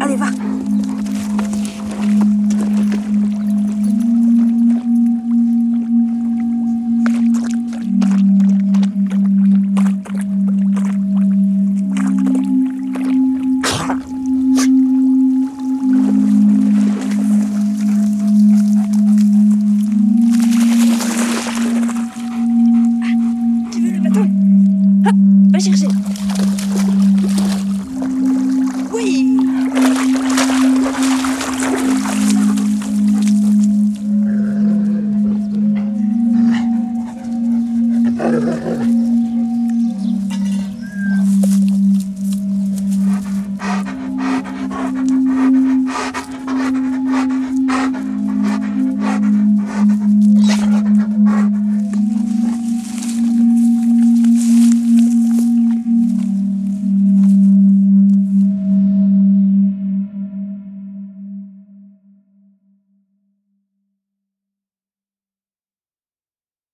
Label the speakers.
Speaker 1: 阿里巴 Thank.